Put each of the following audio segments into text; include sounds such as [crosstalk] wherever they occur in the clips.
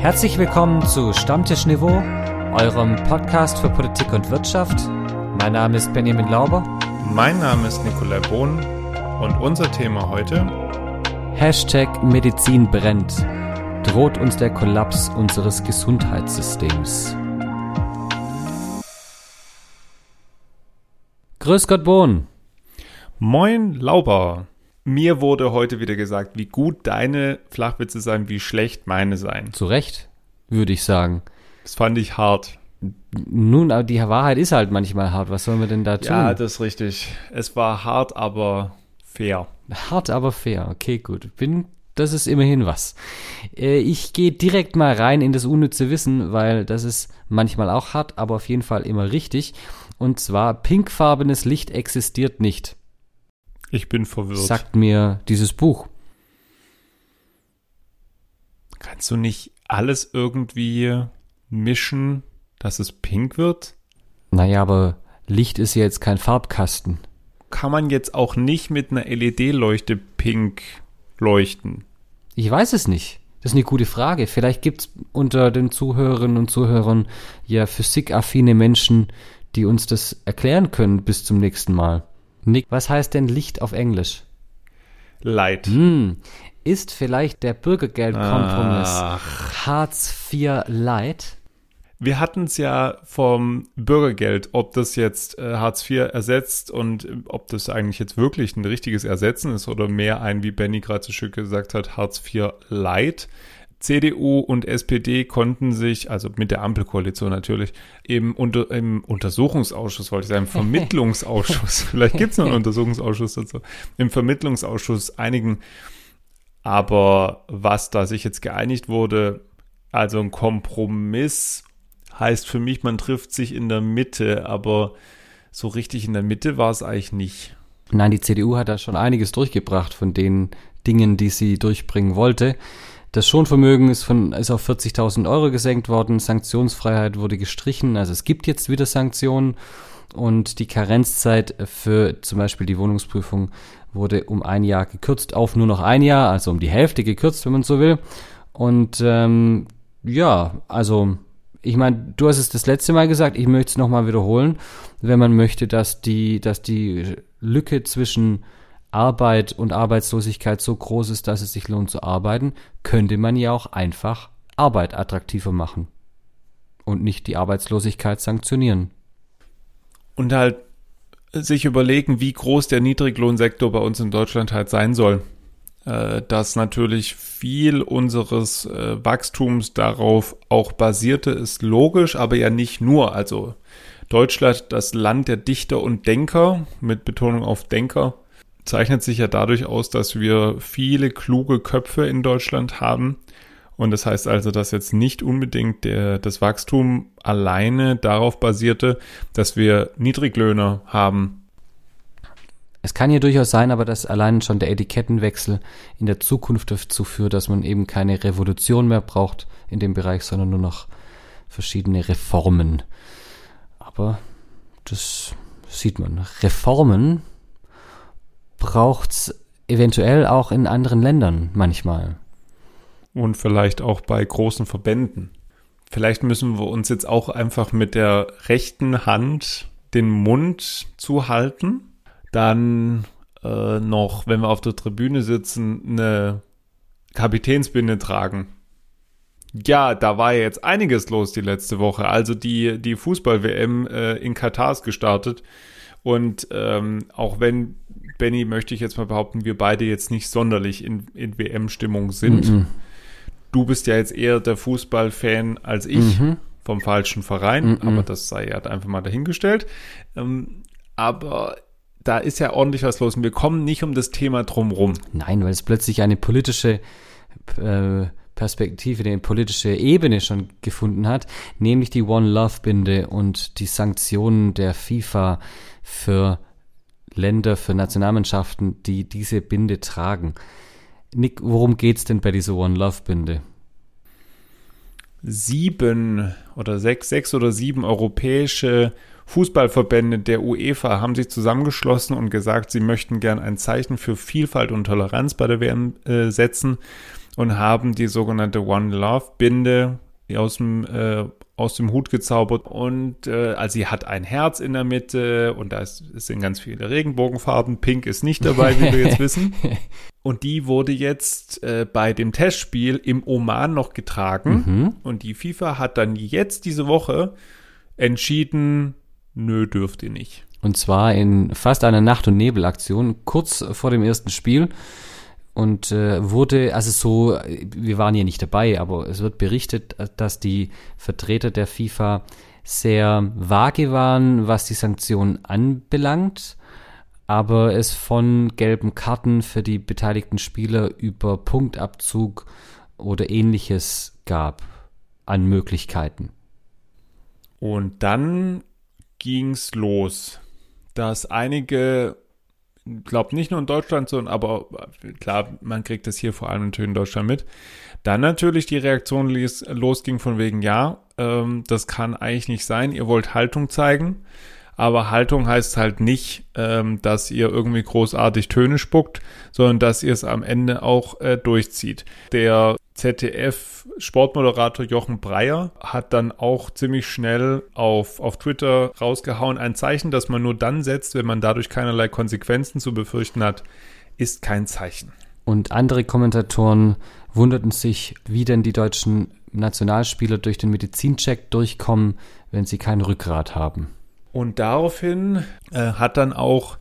Herzlich willkommen zu Stammtisch Niveau, eurem Podcast für Politik und Wirtschaft. Mein Name ist Benjamin Lauber. Mein Name ist Nikolai Bohn und unser Thema heute Hashtag Medizin brennt. Droht uns der Kollaps unseres Gesundheitssystems. Grüß Gott Bohn. Moin Lauber. Mir wurde heute wieder gesagt, wie gut deine Flachwitze seien, wie schlecht meine seien. Zu Recht, würde ich sagen. Das fand ich hart. Nun, aber die Wahrheit ist halt manchmal hart. Was sollen wir denn da tun? Ja, das ist richtig. Es war hart, aber fair. Hart, aber fair. Okay, gut. Bin, das ist immerhin was. Äh, ich gehe direkt mal rein in das unnütze Wissen, weil das ist manchmal auch hart, aber auf jeden Fall immer richtig. Und zwar, pinkfarbenes Licht existiert nicht. Ich bin verwirrt. Sagt mir dieses Buch. Kannst du nicht alles irgendwie mischen, dass es pink wird? Naja, aber Licht ist ja jetzt kein Farbkasten. Kann man jetzt auch nicht mit einer LED-Leuchte pink leuchten? Ich weiß es nicht. Das ist eine gute Frage. Vielleicht gibt es unter den Zuhörerinnen und Zuhörern ja physikaffine Menschen, die uns das erklären können bis zum nächsten Mal. Nick, was heißt denn Licht auf Englisch? Light. Hm, ist vielleicht der Bürgergeldkompromiss Hartz IV Light? Wir hatten es ja vom Bürgergeld, ob das jetzt äh, Hartz IV ersetzt und äh, ob das eigentlich jetzt wirklich ein richtiges Ersetzen ist oder mehr ein, wie Benny gerade so schön gesagt hat, Hartz IV Light. CDU und SPD konnten sich, also mit der Ampelkoalition natürlich, im, unter, im Untersuchungsausschuss, wollte ich sagen, im [laughs] Vermittlungsausschuss, vielleicht gibt es noch einen [laughs] Untersuchungsausschuss dazu, im Vermittlungsausschuss einigen. Aber was da sich jetzt geeinigt wurde, also ein Kompromiss, heißt für mich, man trifft sich in der Mitte, aber so richtig in der Mitte war es eigentlich nicht. Nein, die CDU hat da schon einiges durchgebracht von den Dingen, die sie durchbringen wollte. Das Schonvermögen ist, von, ist auf 40.000 Euro gesenkt worden, Sanktionsfreiheit wurde gestrichen, also es gibt jetzt wieder Sanktionen und die Karenzzeit für zum Beispiel die Wohnungsprüfung wurde um ein Jahr gekürzt auf nur noch ein Jahr, also um die Hälfte gekürzt, wenn man so will. Und ähm, ja, also ich meine, du hast es das letzte Mal gesagt, ich möchte es nochmal wiederholen. Wenn man möchte, dass die, dass die Lücke zwischen Arbeit und Arbeitslosigkeit so groß ist, dass es sich lohnt zu arbeiten, könnte man ja auch einfach Arbeit attraktiver machen und nicht die Arbeitslosigkeit sanktionieren. Und halt sich überlegen, wie groß der Niedriglohnsektor bei uns in Deutschland halt sein soll. Äh, dass natürlich viel unseres äh, Wachstums darauf auch basierte, ist logisch, aber ja nicht nur. Also Deutschland, das Land der Dichter und Denker, mit Betonung auf Denker, zeichnet sich ja dadurch aus, dass wir viele kluge Köpfe in Deutschland haben. Und das heißt also, dass jetzt nicht unbedingt der, das Wachstum alleine darauf basierte, dass wir Niedriglöhner haben. Es kann ja durchaus sein, aber dass allein schon der Etikettenwechsel in der Zukunft dazu führt, dass man eben keine Revolution mehr braucht in dem Bereich, sondern nur noch verschiedene Reformen. Aber das sieht man. Reformen braucht es eventuell auch in anderen Ländern manchmal. Und vielleicht auch bei großen Verbänden. Vielleicht müssen wir uns jetzt auch einfach mit der rechten Hand den Mund zuhalten. Dann äh, noch, wenn wir auf der Tribüne sitzen, eine Kapitänsbinde tragen. Ja, da war jetzt einiges los die letzte Woche. Also die, die Fußball-WM äh, in Katar ist gestartet. Und ähm, auch wenn Benny, möchte ich jetzt mal behaupten, wir beide jetzt nicht sonderlich in, in WM-Stimmung sind. Mhm. Du bist ja jetzt eher der Fußballfan als ich mhm. vom falschen Verein, mhm. aber das sei ja einfach mal dahingestellt. Ähm, aber da ist ja ordentlich was los und wir kommen nicht um das Thema drumrum. Nein, weil es plötzlich eine politische äh, Perspektive, eine politische Ebene schon gefunden hat, nämlich die One Love Binde und die Sanktionen der FIFA für Länder, für Nationalmannschaften, die diese Binde tragen. Nick, worum geht's denn bei dieser One Love Binde? Sieben oder sechs, sechs oder sieben europäische Fußballverbände der UEFA haben sich zusammengeschlossen und gesagt, sie möchten gern ein Zeichen für Vielfalt und Toleranz bei der WM äh, setzen und haben die sogenannte One Love Binde aus dem äh, aus dem Hut gezaubert und äh, also sie hat ein Herz in der Mitte und da ist, sind ganz viele Regenbogenfarben. Pink ist nicht dabei, wie wir jetzt [laughs] wissen. Und die wurde jetzt äh, bei dem Testspiel im Oman noch getragen mhm. und die FIFA hat dann jetzt diese Woche entschieden, nö, dürft ihr nicht. Und zwar in fast einer Nacht- und Nebelaktion kurz vor dem ersten Spiel und äh, wurde, also so, wir waren hier nicht dabei, aber es wird berichtet, dass die Vertreter der FIFA sehr vage waren, was die Sanktionen anbelangt, aber es von gelben Karten für die beteiligten Spieler über Punktabzug oder ähnliches gab an Möglichkeiten. Und dann ging's los, dass einige glaube nicht nur in Deutschland, sondern aber klar, man kriegt das hier vor allem natürlich in Deutschland mit. Dann natürlich die Reaktion losging von wegen, ja, ähm, das kann eigentlich nicht sein, ihr wollt Haltung zeigen. Aber Haltung heißt halt nicht, ähm, dass ihr irgendwie großartig Töne spuckt, sondern dass ihr es am Ende auch äh, durchzieht. Der ZDF-Sportmoderator Jochen Breyer hat dann auch ziemlich schnell auf, auf Twitter rausgehauen, ein Zeichen, das man nur dann setzt, wenn man dadurch keinerlei Konsequenzen zu befürchten hat, ist kein Zeichen. Und andere Kommentatoren wunderten sich, wie denn die deutschen Nationalspieler durch den Medizincheck durchkommen, wenn sie kein Rückgrat haben. Und daraufhin äh, hat dann auch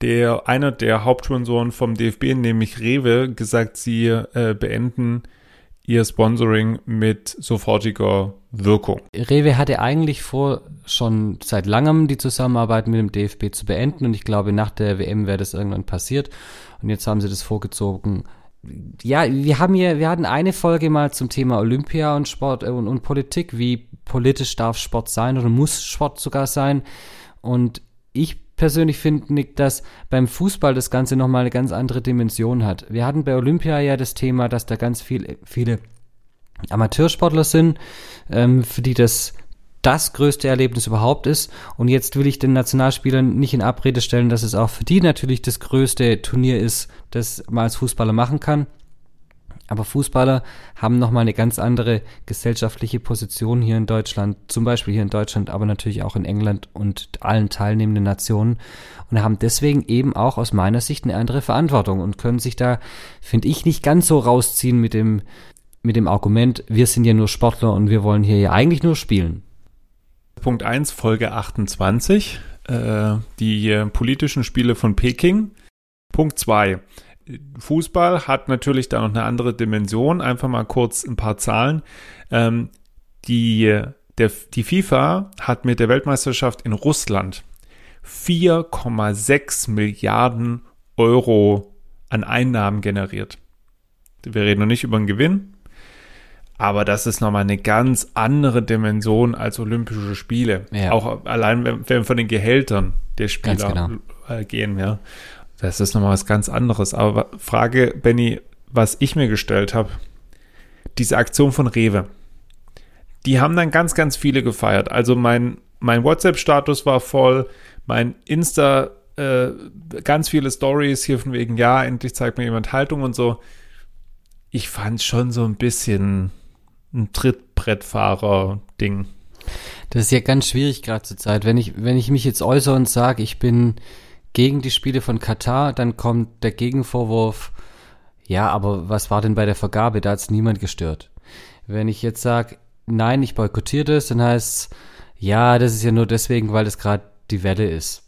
der einer der Hauptsponsoren vom DFB, nämlich Rewe, gesagt, sie äh, beenden ihr Sponsoring mit sofortiger Wirkung. Rewe hatte eigentlich vor, schon seit langem die Zusammenarbeit mit dem DFB zu beenden und ich glaube, nach der WM wäre das irgendwann passiert und jetzt haben sie das vorgezogen. Ja, wir haben hier, wir hatten eine Folge mal zum Thema Olympia und Sport äh, und, und Politik, wie politisch darf Sport sein oder muss Sport sogar sein. Und ich persönlich finde, Nick, dass beim Fußball das Ganze nochmal eine ganz andere Dimension hat. Wir hatten bei Olympia ja das Thema, dass da ganz viel, viele Amateursportler sind, ähm, für die das das größte Erlebnis überhaupt ist. Und jetzt will ich den Nationalspielern nicht in Abrede stellen, dass es auch für die natürlich das größte Turnier ist, das man als Fußballer machen kann. Aber Fußballer haben nochmal eine ganz andere gesellschaftliche Position hier in Deutschland, zum Beispiel hier in Deutschland, aber natürlich auch in England und allen teilnehmenden Nationen und haben deswegen eben auch aus meiner Sicht eine andere Verantwortung und können sich da, finde ich, nicht ganz so rausziehen mit dem, mit dem Argument, wir sind ja nur Sportler und wir wollen hier ja eigentlich nur spielen. Punkt 1, Folge 28, äh, die politischen Spiele von Peking. Punkt 2, Fußball hat natürlich da noch eine andere Dimension. Einfach mal kurz ein paar Zahlen. Ähm, die, der, die FIFA hat mit der Weltmeisterschaft in Russland 4,6 Milliarden Euro an Einnahmen generiert. Wir reden noch nicht über einen Gewinn, aber das ist nochmal eine ganz andere Dimension als Olympische Spiele. Ja. Auch allein, wenn, wir von den Gehältern der Spieler genau. Äh, gehen, ja. Das ist nochmal was ganz anderes. Aber Frage, Benny, was ich mir gestellt habe, diese Aktion von Rewe, die haben dann ganz, ganz viele gefeiert. Also mein, mein WhatsApp-Status war voll, mein Insta, äh, ganz viele Stories hier von wegen, ja, endlich zeigt mir jemand Haltung und so. Ich fand schon so ein bisschen ein Trittbrettfahrer-Ding. Das ist ja ganz schwierig gerade zur Zeit. Wenn ich, wenn ich mich jetzt äußere und sage, ich bin gegen die Spiele von Katar, dann kommt der Gegenvorwurf, ja, aber was war denn bei der Vergabe? Da hat es niemand gestört. Wenn ich jetzt sage, nein, ich boykottiere das, dann heißt es, ja, das ist ja nur deswegen, weil das gerade die Welle ist.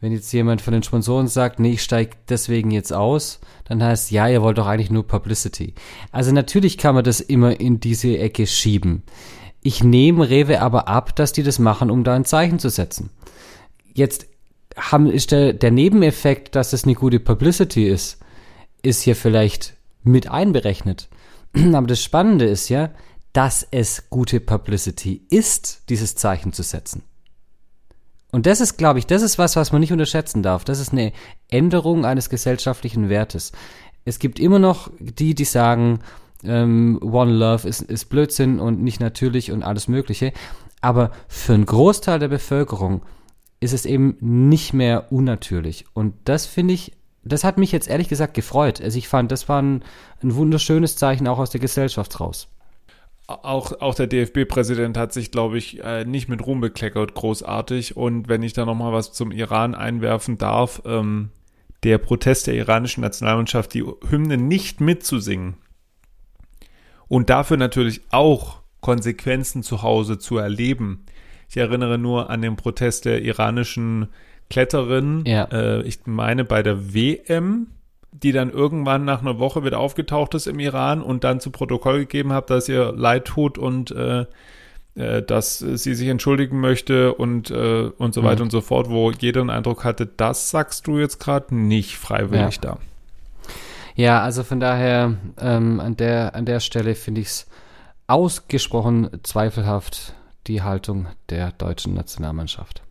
Wenn jetzt jemand von den Sponsoren sagt, nee, ich steige deswegen jetzt aus, dann heißt ja, ihr wollt doch eigentlich nur Publicity. Also natürlich kann man das immer in diese Ecke schieben. Ich nehme Rewe aber ab, dass die das machen, um da ein Zeichen zu setzen. Jetzt haben, ist der, der Nebeneffekt, dass es eine gute Publicity ist, ist hier vielleicht mit einberechnet. [clears throat] Aber das Spannende ist ja, dass es gute Publicity ist, dieses Zeichen zu setzen. Und das ist, glaube ich, das ist was, was man nicht unterschätzen darf. Das ist eine Änderung eines gesellschaftlichen Wertes. Es gibt immer noch die, die sagen, ähm, One Love ist, ist Blödsinn und nicht natürlich und alles Mögliche. Aber für einen Großteil der Bevölkerung ist es eben nicht mehr unnatürlich. Und das finde ich, das hat mich jetzt ehrlich gesagt gefreut. Also ich fand, das war ein, ein wunderschönes Zeichen auch aus der Gesellschaft raus. Auch, auch der DFB-Präsident hat sich, glaube ich, äh, nicht mit Ruhm bekleckert, großartig. Und wenn ich da nochmal was zum Iran einwerfen darf, ähm, der Protest der iranischen Nationalmannschaft, die Hymne nicht mitzusingen und dafür natürlich auch Konsequenzen zu Hause zu erleben. Ich erinnere nur an den Protest der iranischen Kletterin, ja. äh, ich meine bei der WM, die dann irgendwann nach einer Woche wieder aufgetaucht ist im Iran und dann zu Protokoll gegeben hat, dass ihr leid tut und äh, äh, dass sie sich entschuldigen möchte und, äh, und so weiter mhm. und so fort, wo jeder den Eindruck hatte, das sagst du jetzt gerade nicht freiwillig ja. da. Ja, also von daher ähm, an, der, an der Stelle finde ich es ausgesprochen zweifelhaft, die Haltung der deutschen Nationalmannschaft.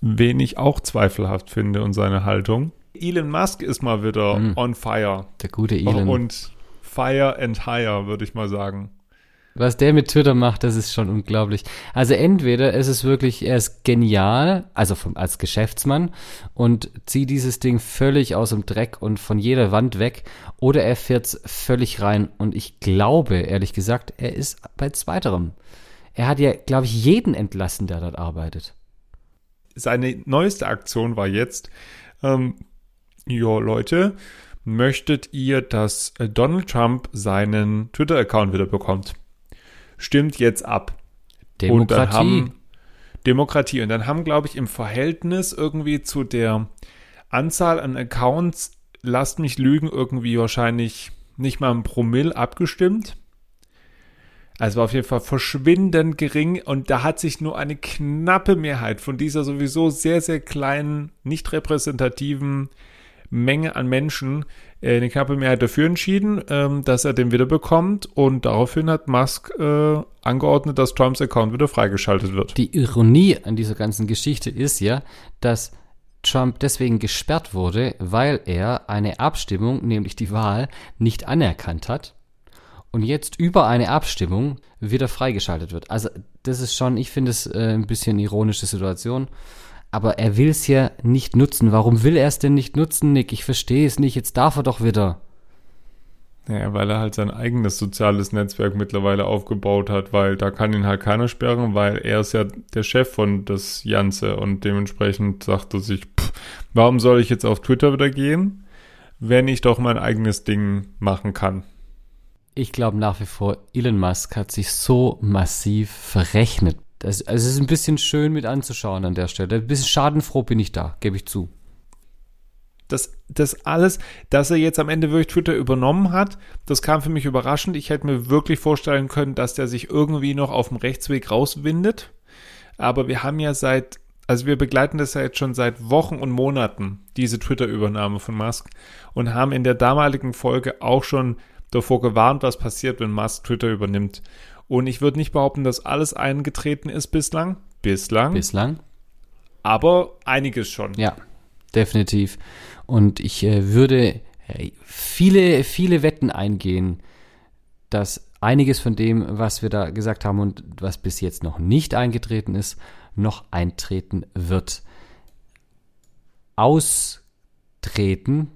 Wen ich auch zweifelhaft finde und seine Haltung, Elon Musk ist mal wieder mm. on fire. Der gute Elon. Und fire and higher, würde ich mal sagen. Was der mit Twitter macht, das ist schon unglaublich. Also entweder ist es wirklich, er ist genial, also vom, als Geschäftsmann und zieht dieses Ding völlig aus dem Dreck und von jeder Wand weg, oder er fährt's völlig rein. Und ich glaube, ehrlich gesagt, er ist bei zweiterem. Er hat ja, glaube ich, jeden entlassen, der dort arbeitet. Seine neueste Aktion war jetzt, ähm, ja, Leute, möchtet ihr, dass äh, Donald Trump seinen Twitter-Account wieder bekommt? Stimmt jetzt ab. Demokratie. Und haben, Demokratie. Und dann haben, glaube ich, im Verhältnis irgendwie zu der Anzahl an Accounts, lasst mich lügen, irgendwie wahrscheinlich nicht mal ein Promille abgestimmt. Also war auf jeden Fall verschwindend gering und da hat sich nur eine knappe Mehrheit von dieser sowieso sehr, sehr kleinen, nicht repräsentativen Menge an Menschen eine knappe Mehrheit dafür entschieden, ähm, dass er den wieder bekommt und daraufhin hat Musk äh, angeordnet, dass Trumps Account wieder freigeschaltet wird. Die Ironie an dieser ganzen Geschichte ist ja, dass Trump deswegen gesperrt wurde, weil er eine Abstimmung, nämlich die Wahl, nicht anerkannt hat und jetzt über eine Abstimmung wieder freigeschaltet wird. Also das ist schon, ich finde es äh, ein bisschen ironische Situation aber er will es ja nicht nutzen. Warum will er es denn nicht nutzen, Nick? Ich verstehe es nicht. Jetzt darf er doch wieder. Naja, weil er halt sein eigenes soziales Netzwerk mittlerweile aufgebaut hat, weil da kann ihn halt keiner sperren, weil er ist ja der Chef von das Janze und dementsprechend sagt er sich, pff, warum soll ich jetzt auf Twitter wieder gehen, wenn ich doch mein eigenes Ding machen kann? Ich glaube nach wie vor, Elon Musk hat sich so massiv verrechnet das, also es ist ein bisschen schön mit anzuschauen an der Stelle. Ein bisschen schadenfroh bin ich da, gebe ich zu. Das, das alles, dass er jetzt am Ende wirklich Twitter übernommen hat, das kam für mich überraschend. Ich hätte mir wirklich vorstellen können, dass der sich irgendwie noch auf dem Rechtsweg rauswindet. Aber wir haben ja seit, also wir begleiten das ja jetzt schon seit Wochen und Monaten, diese Twitter-Übernahme von Musk und haben in der damaligen Folge auch schon davor gewarnt, was passiert, wenn Musk Twitter übernimmt. Und ich würde nicht behaupten, dass alles eingetreten ist bislang. Bislang. Bislang. Aber einiges schon. Ja, definitiv. Und ich äh, würde äh, viele, viele Wetten eingehen, dass einiges von dem, was wir da gesagt haben und was bis jetzt noch nicht eingetreten ist, noch eintreten wird. Austreten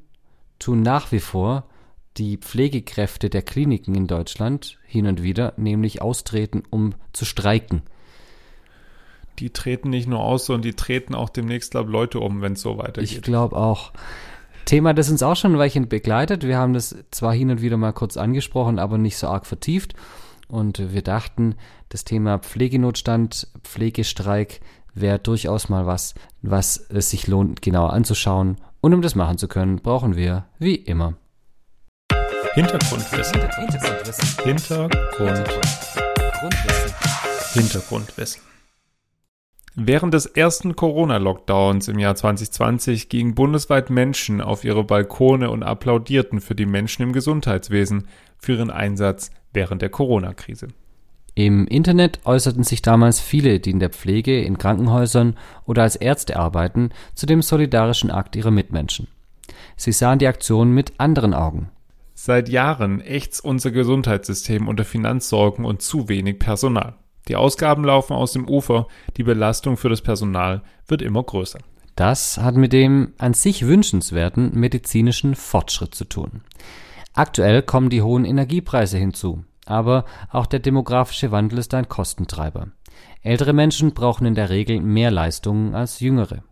tun nach wie vor die Pflegekräfte der Kliniken in Deutschland hin und wieder nämlich austreten, um zu streiken. Die treten nicht nur aus, sondern die treten auch demnächst, glaube Leute um, wenn es so weitergeht. Ich glaube auch. Thema, das uns auch schon ein Weilchen begleitet. Wir haben das zwar hin und wieder mal kurz angesprochen, aber nicht so arg vertieft. Und wir dachten, das Thema Pflegenotstand, Pflegestreik wäre durchaus mal was, was es sich lohnt, genauer anzuschauen. Und um das machen zu können, brauchen wir, wie immer, Hintergrundwissen. Hintergrundwissen. Hintergrund. Hintergrundwissen. Während des ersten Corona-Lockdowns im Jahr 2020 gingen bundesweit Menschen auf ihre Balkone und applaudierten für die Menschen im Gesundheitswesen für ihren Einsatz während der Corona-Krise. Im Internet äußerten sich damals viele, die in der Pflege, in Krankenhäusern oder als Ärzte arbeiten, zu dem solidarischen Akt ihrer Mitmenschen. Sie sahen die Aktion mit anderen Augen. Seit Jahren ächzt unser Gesundheitssystem unter Finanzsorgen und zu wenig Personal. Die Ausgaben laufen aus dem Ufer, die Belastung für das Personal wird immer größer. Das hat mit dem an sich wünschenswerten medizinischen Fortschritt zu tun. Aktuell kommen die hohen Energiepreise hinzu, aber auch der demografische Wandel ist ein Kostentreiber. Ältere Menschen brauchen in der Regel mehr Leistungen als jüngere.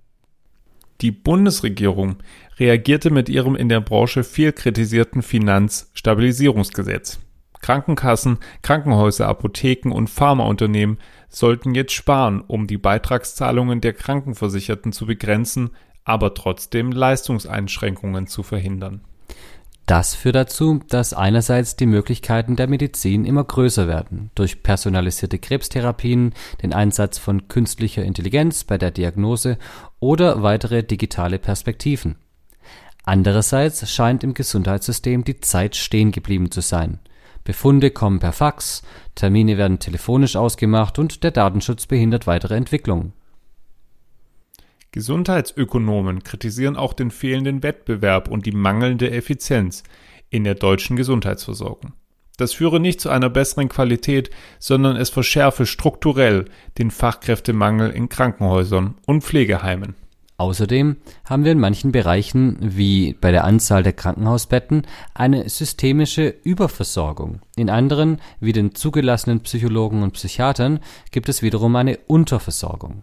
Die Bundesregierung reagierte mit ihrem in der Branche viel kritisierten Finanzstabilisierungsgesetz. Krankenkassen, Krankenhäuser, Apotheken und Pharmaunternehmen sollten jetzt sparen, um die Beitragszahlungen der Krankenversicherten zu begrenzen, aber trotzdem Leistungseinschränkungen zu verhindern. Das führt dazu, dass einerseits die Möglichkeiten der Medizin immer größer werden, durch personalisierte Krebstherapien, den Einsatz von künstlicher Intelligenz bei der Diagnose oder weitere digitale Perspektiven. Andererseits scheint im Gesundheitssystem die Zeit stehen geblieben zu sein – Befunde kommen per Fax, Termine werden telefonisch ausgemacht und der Datenschutz behindert weitere Entwicklungen. Gesundheitsökonomen kritisieren auch den fehlenden Wettbewerb und die mangelnde Effizienz in der deutschen Gesundheitsversorgung. Das führe nicht zu einer besseren Qualität, sondern es verschärfe strukturell den Fachkräftemangel in Krankenhäusern und Pflegeheimen. Außerdem haben wir in manchen Bereichen, wie bei der Anzahl der Krankenhausbetten, eine systemische Überversorgung. In anderen, wie den zugelassenen Psychologen und Psychiatern, gibt es wiederum eine Unterversorgung.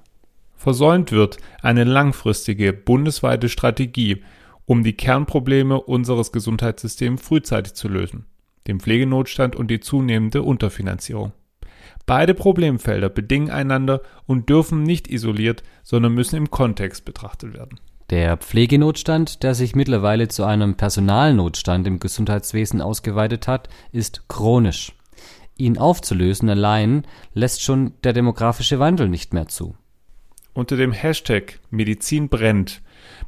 Versäumt wird eine langfristige bundesweite Strategie, um die Kernprobleme unseres Gesundheitssystems frühzeitig zu lösen, den Pflegenotstand und die zunehmende Unterfinanzierung. Beide Problemfelder bedingen einander und dürfen nicht isoliert, sondern müssen im Kontext betrachtet werden. Der Pflegenotstand, der sich mittlerweile zu einem Personalnotstand im Gesundheitswesen ausgeweitet hat, ist chronisch. Ihn aufzulösen allein lässt schon der demografische Wandel nicht mehr zu. Unter dem Hashtag Medizin brennt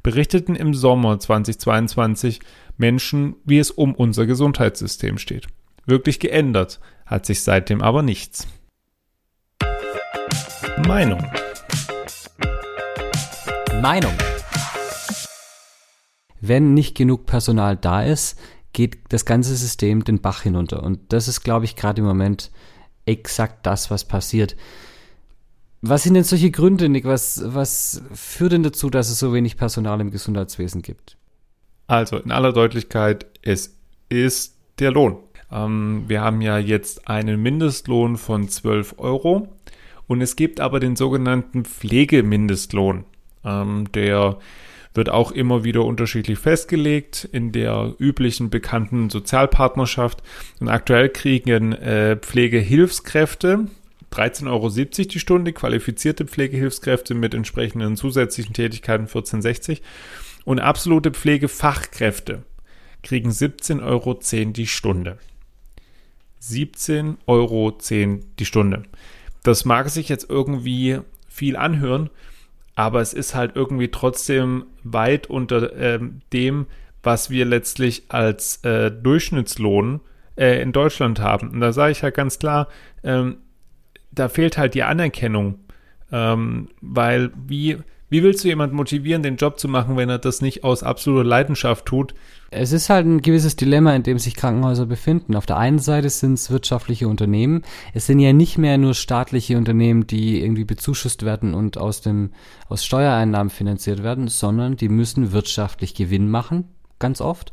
berichteten im Sommer 2022 Menschen, wie es um unser Gesundheitssystem steht. Wirklich geändert hat sich seitdem aber nichts. Meinung. Meinung. Wenn nicht genug Personal da ist, geht das ganze System den Bach hinunter. Und das ist, glaube ich, gerade im Moment exakt das, was passiert. Was sind denn solche Gründe, Nick? Was, was führt denn dazu, dass es so wenig Personal im Gesundheitswesen gibt? Also in aller Deutlichkeit, es ist der Lohn. Ähm, wir haben ja jetzt einen Mindestlohn von 12 Euro. Und es gibt aber den sogenannten Pflegemindestlohn. Ähm, der wird auch immer wieder unterschiedlich festgelegt in der üblichen bekannten Sozialpartnerschaft. Und aktuell kriegen äh, Pflegehilfskräfte 13,70 Euro die Stunde, qualifizierte Pflegehilfskräfte mit entsprechenden zusätzlichen Tätigkeiten 14,60 und absolute Pflegefachkräfte kriegen 17,10 Euro die Stunde. 17,10 Euro die Stunde. Das mag sich jetzt irgendwie viel anhören, aber es ist halt irgendwie trotzdem weit unter ähm, dem, was wir letztlich als äh, Durchschnittslohn äh, in Deutschland haben. Und da sage ich halt ganz klar, ähm, da fehlt halt die Anerkennung, ähm, weil wie wie willst du jemanden motivieren, den Job zu machen, wenn er das nicht aus absoluter Leidenschaft tut? Es ist halt ein gewisses Dilemma, in dem sich Krankenhäuser befinden. Auf der einen Seite sind es wirtschaftliche Unternehmen. Es sind ja nicht mehr nur staatliche Unternehmen, die irgendwie bezuschusst werden und aus dem, aus Steuereinnahmen finanziert werden, sondern die müssen wirtschaftlich Gewinn machen, ganz oft.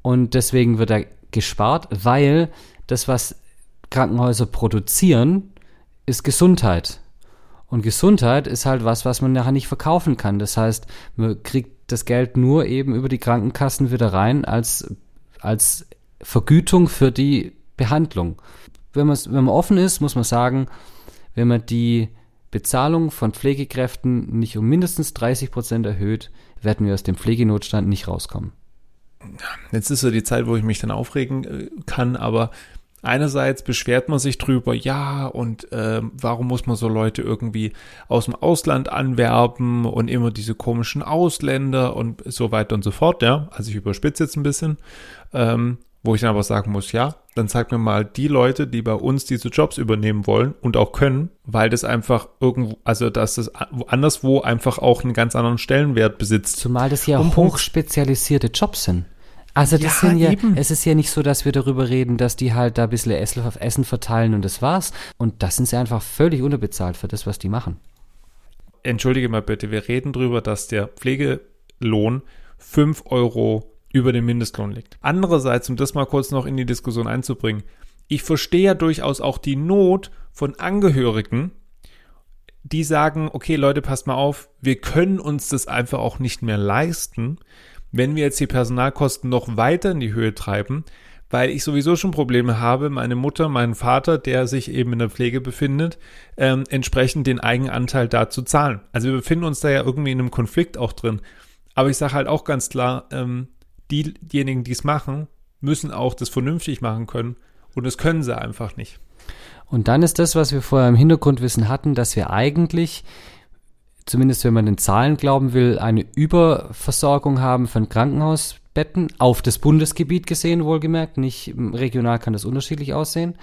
Und deswegen wird da gespart, weil das, was Krankenhäuser produzieren, ist Gesundheit. Und Gesundheit ist halt was, was man nachher nicht verkaufen kann. Das heißt, man kriegt das Geld nur eben über die Krankenkassen wieder rein als, als Vergütung für die Behandlung. Wenn, wenn man offen ist, muss man sagen, wenn man die Bezahlung von Pflegekräften nicht um mindestens 30 Prozent erhöht, werden wir aus dem Pflegenotstand nicht rauskommen. Jetzt ist so die Zeit, wo ich mich dann aufregen äh, kann, aber Einerseits beschwert man sich drüber, ja, und äh, warum muss man so Leute irgendwie aus dem Ausland anwerben und immer diese komischen Ausländer und so weiter und so fort, ja. Also ich überspitze jetzt ein bisschen, ähm, wo ich dann aber sagen muss, ja, dann zeig mir mal die Leute, die bei uns diese Jobs übernehmen wollen und auch können, weil das einfach irgendwo, also dass das anderswo einfach auch einen ganz anderen Stellenwert besitzt. Zumal das ja um hochspezialisierte Jobs sind. Also das Ja, sind ja, eben. es ist ja nicht so, dass wir darüber reden, dass die halt da ein bisschen Essen Essen verteilen und das war's. Und das sind sie einfach völlig unterbezahlt für das, was die machen. Entschuldige mal bitte, wir reden drüber, dass der Pflegelohn 5 Euro über dem Mindestlohn liegt. Andererseits, um das mal kurz noch in die Diskussion einzubringen, ich verstehe ja durchaus auch die Not von Angehörigen, die sagen, okay Leute, passt mal auf, wir können uns das einfach auch nicht mehr leisten, wenn wir jetzt die Personalkosten noch weiter in die Höhe treiben, weil ich sowieso schon Probleme habe, meine Mutter, meinen Vater, der sich eben in der Pflege befindet, ähm, entsprechend den Eigenanteil da zu zahlen. Also wir befinden uns da ja irgendwie in einem Konflikt auch drin. Aber ich sage halt auch ganz klar, ähm, die, diejenigen, die es machen, müssen auch das vernünftig machen können. Und das können sie einfach nicht. Und dann ist das, was wir vorher im Hintergrundwissen hatten, dass wir eigentlich, zumindest wenn man den Zahlen glauben will, eine Überversorgung haben von Krankenhausbetten auf das Bundesgebiet gesehen, wohlgemerkt. Nicht regional kann das unterschiedlich aussehen.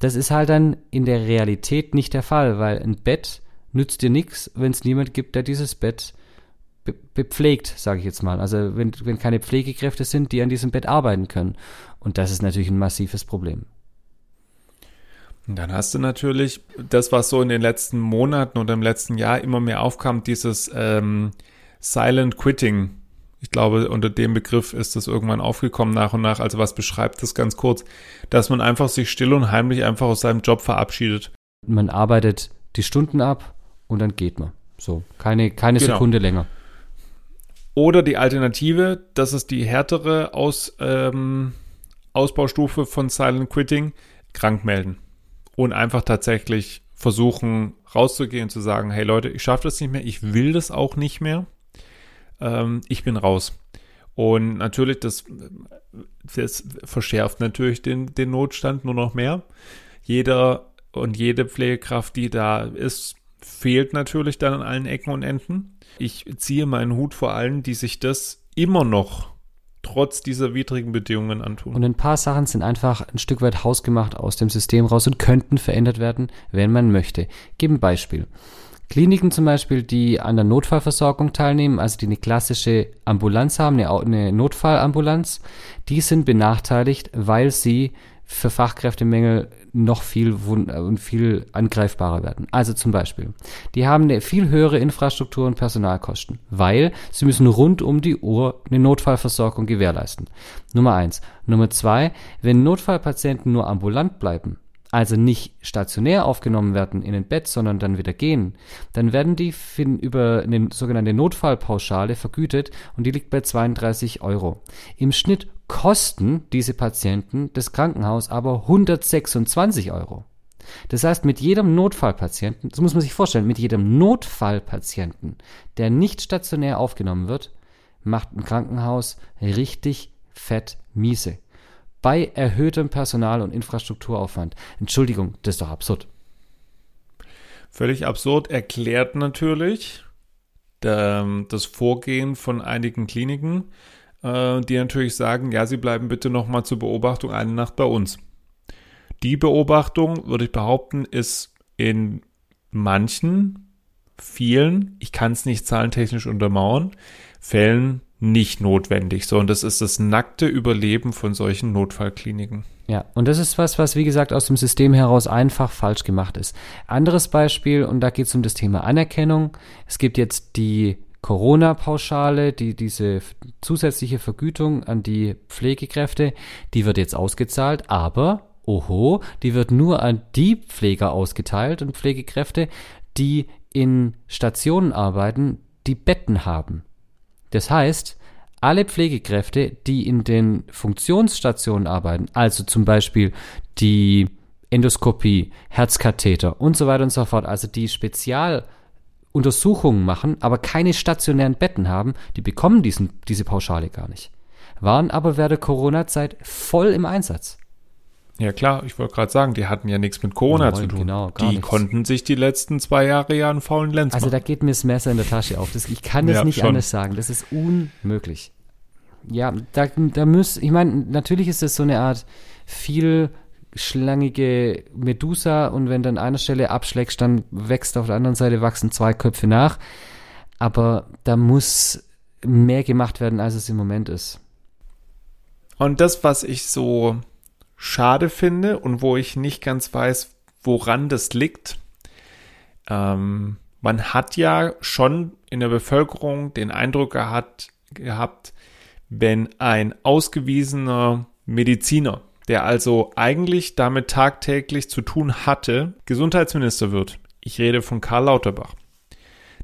Das ist halt dann in der Realität nicht der Fall, weil ein Bett nützt dir nichts, wenn es niemand gibt, der dieses Bett be bepflegt, sage ich jetzt mal. Also wenn, wenn keine Pflegekräfte sind, die an diesem Bett arbeiten können. Und das ist natürlich ein massives Problem. Dann hast du natürlich das, was so in den letzten Monaten oder im letzten Jahr immer mehr aufkam, dieses ähm, Silent Quitting. Ich glaube, unter dem Begriff ist das irgendwann aufgekommen nach und nach. Also was beschreibt das ganz kurz? Dass man einfach sich still und heimlich einfach aus seinem Job verabschiedet. Man arbeitet die Stunden ab und dann geht man. So, keine, keine Genau. Sekunde länger. Oder die Alternative, das ist die härtere Aus, ähm, Ausbaustufe von Silent Quitting, krank melden. Und einfach tatsächlich versuchen rauszugehen, zu sagen, hey Leute, ich schaffe das nicht mehr, ich will das auch nicht mehr, ähm, ich bin raus. Und natürlich, das, das verschärft natürlich den, den Notstand nur noch mehr. Jeder und jede Pflegekraft, die da ist, fehlt natürlich dann an allen Ecken und Enden. Ich ziehe meinen Hut vor allen, die sich das immer noch trotz dieser widrigen Bedingungen antun. Und ein paar Sachen sind einfach ein Stück weit hausgemacht aus dem System raus und könnten verändert werden, wenn man möchte. Gib ein Beispiel. Kliniken zum Beispiel, die an der Notfallversorgung teilnehmen, also die eine klassische Ambulanz haben, eine Notfallambulanz, die sind benachteiligt, weil sie für Fachkräftemängel noch viel äh, und viel angreifbarer werden. Also zum Beispiel, die haben eine viel höhere Infrastruktur und Personalkosten, weil sie müssen rund um die Uhr eine Notfallversorgung gewährleisten. Nummer eins. Nummer zwei, wenn Notfallpatienten nur ambulant bleiben, also nicht stationär aufgenommen werden in ein Bett, sondern dann wieder gehen, dann werden die über eine sogenannte Notfallpauschale vergütet und die liegt bei 32 Euro. Im Schnitt kosten diese Patienten das Krankenhaus aber 126 Euro. Das heißt, mit jedem Notfallpatienten, das muss man sich vorstellen, mit jedem Notfallpatienten, der nicht stationär aufgenommen wird, macht ein Krankenhaus richtig fett miese. Bei erhöhtem Personal- und Infrastrukturaufwand. Entschuldigung, das ist doch absurd. Völlig absurd erklärt natürlich ähm, das Vorgehen von einigen Kliniken, äh, die natürlich sagen, ja, sie bleiben bitte nochmal zur Beobachtung eine Nacht bei uns. Die Beobachtung, würde ich behaupten, ist in manchen, vielen, ich kann es nicht zahlentechnisch untermauern, Fällen nicht notwendig, sondern das ist das nackte Überleben von solchen Notfallkliniken. Ja, und das ist was, was wie gesagt aus dem System heraus einfach falsch gemacht ist. Anderes Beispiel, und da geht es um das Thema Anerkennung. Es gibt jetzt die Corona-Pauschale, die, diese zusätzliche Vergütung an die Pflegekräfte, die wird jetzt ausgezahlt, aber, oho, die wird nur an die Pfleger ausgeteilt und Pflegekräfte, die in Stationen arbeiten, die Betten haben. Das heißt, alle Pflegekräfte, die in den Funktionsstationen arbeiten, also zum Beispiel die Endoskopie, Herzkatheter und so weiter und so fort, also die Spezialuntersuchungen machen, aber keine stationären Betten haben, die bekommen diesen, diese Pauschale gar nicht. Waren aber während der Corona-Zeit voll im Einsatz. Ja klar, ich wollte gerade sagen, die hatten ja nichts mit Corona Nein, zu tun. genau, die nichts. konnten sich die letzten zwei Jahre ja einen faulen Lenz Also da machen. geht mir das Messer in der Tasche auf. Das, ich kann das Ja, nicht schon. anders sagen. Das ist unmöglich. Ja, da, da muss, ich meine, natürlich ist das so eine Art vielschlangige Medusa und wenn du an einer Stelle abschlägst, dann wächst auf der anderen Seite wachsen zwei Köpfe nach. Aber da muss mehr gemacht werden, als es im Moment ist. Und das, was ich so schade finde und wo ich nicht ganz weiß, woran das liegt, ähm, man hat ja schon in der Bevölkerung den Eindruck gehabt, gehabt, wenn ein ausgewiesener Mediziner, der also eigentlich damit tagtäglich zu tun hatte, Gesundheitsminister wird. Ich rede von Karl Lauterbach.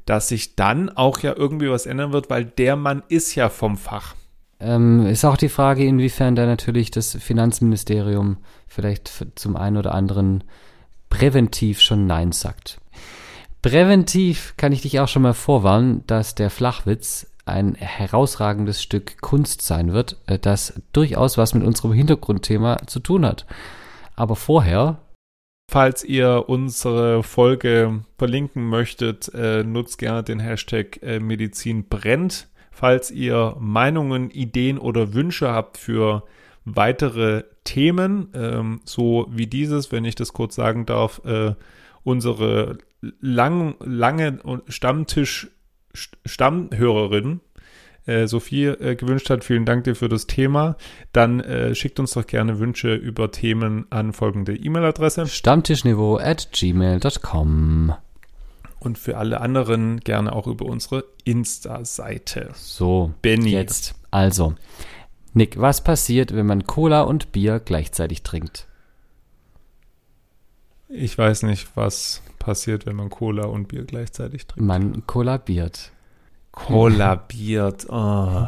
Dass sich dann auch ja irgendwie was ändern wird, weil der Mann ist ja vom Fach. Ähm, ist auch die Frage, inwiefern da natürlich das Finanzministerium vielleicht zum einen oder anderen präventiv schon Nein sagt. Präventiv kann ich dich auch schon mal vorwarnen, dass der Flachwitz ein herausragendes Stück Kunst sein wird, äh, das durchaus was mit unserem Hintergrundthema zu tun hat. Aber vorher. Falls ihr unsere Folge verlinken möchtet, äh, nutzt gerne den Hashtag äh, Medizin brennt. Falls ihr Meinungen, Ideen oder Wünsche habt für weitere Themen, ähm, so wie dieses, wenn ich das kurz sagen darf, äh, unsere lang, lange Stammtisch Stammhörerin äh, Sophie äh, gewünscht hat. Vielen Dank dir für das Thema. Dann äh, schickt uns doch gerne Wünsche über Themen an folgende E-Mail-Adresse. Stammtischniveau at gmail.com. Und für alle anderen gerne auch über unsere Insta-Seite. So, Benny. Jetzt. Also, Nick, was passiert, wenn man Cola und Bier gleichzeitig trinkt? Ich weiß nicht, was passiert, wenn man Cola und Bier gleichzeitig trinkt. Man kollabiert. Kollabiert. Oh. [laughs]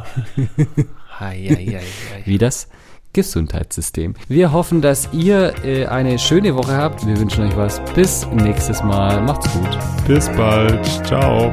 Hei, hei, hei, Wie das Gesundheitssystem. Wir hoffen, dass ihr äh, eine schöne Woche habt. Wir wünschen euch was. Bis nächstes Mal. Macht's gut. Bis bald. Ciao.